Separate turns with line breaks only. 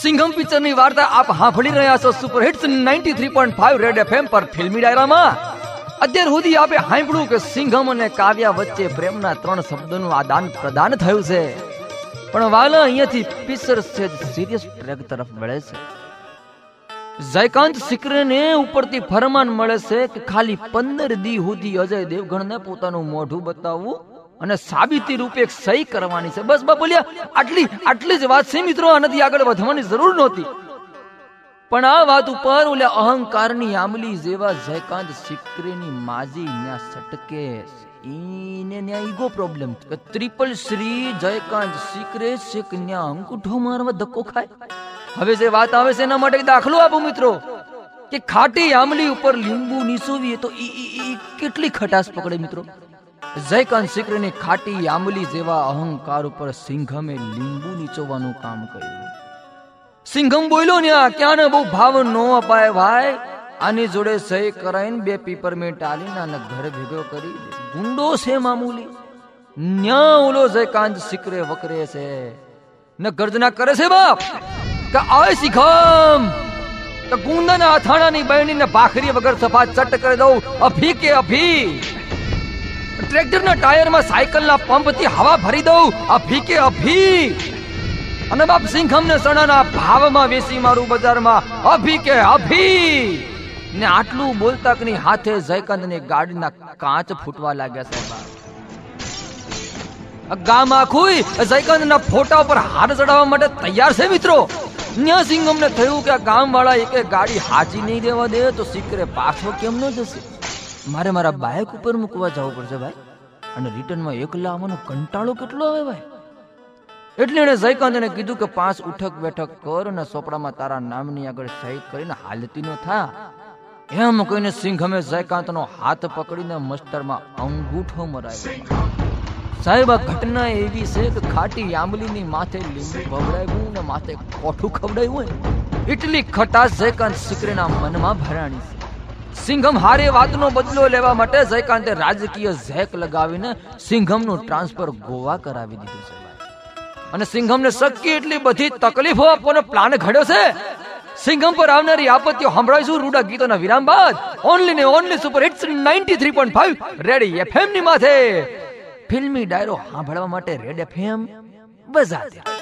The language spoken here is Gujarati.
સિંઘમ પિક્ચરની વાર્તા આપ સાંભળી રહ્યા છો સુપર હિટ્સ 93.5 રેડ એફએમ પર ફિલ્મી ડાયરામાં. અત્યાર સુધી આપે સાંભળ્યું કે સિંઘમ અને કાવ્યા વચ્ચે પ્રેમના ત્રણ શબ્દોનું આદાન પ્રદાન થયું છે. પણ વાલા અહીંયાથી પિક્ચર છે સિરિયસ ટ્રેક તરફ વળે છે. જયકાંત સિકરેને ઉપરથી ફરમાન મળે છે કે ખાલી પંદર દી સુધી અજય દેવગણને પોતાનું મોઢું બતાવવું અને સાબિતી રૂપે સહી કરવાની છે. બસ બા બોલ્યા, આટલી આટલી જ વાત છે મિત્રો, આનાથી આગળ વધવાની જરૂર નહોતી. પણ આ વાત ઉપર ઓલે અહંકારની આમલી જેવા જયકાંત સિક્રેની માજી ન્યા સટકે ઈને ન્યા ઈગો પ્રોબ્લેમ કે ત્રિપલ શ્રી જયકાંત સિક્રે છે ન્યા અંગૂઠો મારવા ધક્કો ખાય. હવે જે વાત આવે છે એના માટે દાખલો આપો મિત્રો. કે ખાટી આમલી ઉપર લીંબુ નીસોવીએ તો ઈ કેટલી ખટાશ પકડે મિત્રો? જયકાંત સિકરેની ખાટી આમલી જેવા અહંકાર ઉપર સિંઘમે લીંબુ નીચોવાનું કામ કર્યું. સિંઘમ બોલ્યો ને આ ક્યાં ને બહુ ભાવ નો અપાય ભાઈ? આની જોડે સહી કરાઈને બે પીપરમેન્ટ આલીને આને ઘરે ભેગો કરી ગુંડો છે મામૂલી. ન્યા ઓલો જયકાંત સિકરે વકરે છે. ને ગર્જના કરે છે બાપ? કે આય શિખમ! તો ગુંદાના અથાણાની બહેણીને ભાખરી વગર સફા ચટ કરી દઉં. અભી કે અભી? ટ્રેક્ટરના ટાયરમાં સાયકલના પંપથી હવા ભરી દઉં. અભી કે અભી. અને બાપ સિંઘમને સણાના ભાવમાં વેસી મારું બજારમાં. અભી કે અભી. ને આટલું બોલતા કની હાથે જયકાંતની ગાડીના કાચ ફૂટવા લાગ્યા છે ગામ આખું જયકંદના ફોટા ઉપર હાર ચડાવવા માટે તૈયાર છે મિત્રો. ન્યા સિંગમને થયું કે આ ગામવાળા એકે ગાડી હાજી નહીં દેવા દે તો સિકરે પાછો કેમ ન જશે? મારે મારા બાઇક ઉપર મૂકવા જવું પડશે ભાઈ. અને રિટર્નમાં એકલા આવવાનો કંટાળો કેટલો આવે ભાઈ. એટલે એણે જયકાંતને કીધું કે પાંચ ઉઠક બેઠક કર અને સોપડામાં તારા નામની આગળ સહી કરીને હાલતી નો થા. એમ કહીને સિંઘમે જયકાંતનો હાથ પકડીને મસ્તરમાં અંગૂઠો મરાવ્યો. સાહેબ, આ ઘટના એવી છે કે ખાટી આંબલીની માથે લીંબુ ભવડાવ્યું ને માથે કોઠું ખવડાવ્યું હોય. એટલી ખટાશ જયકાંત સિકરેના મનમાં ભરાણી છે. સિંઘમ હારે વાતનો બદલો લેવા માટે જયકાંતે રાજકીય ઝેક લગાવીને સિંઘમનું ટ્રાન્સફર ગોવા કરાવી દીધું છે. અને સિંઘમને શક્ય એટલી બધી તકલીફો આપવાનો પ્લાન ઘડ્યો છે. સિંઘમ પર આવનારી આપત્તિઓ સંભળાવીશું રૂડા ગીતોના વિરામ બાદ. ઓનલી ને ઓનલી સુપર હિટ્સ 93.5 રેડી એફએમની માથે. ફિલ્મી ડાયરો સાંભળવા માટે રેડ એફએમ બજાતે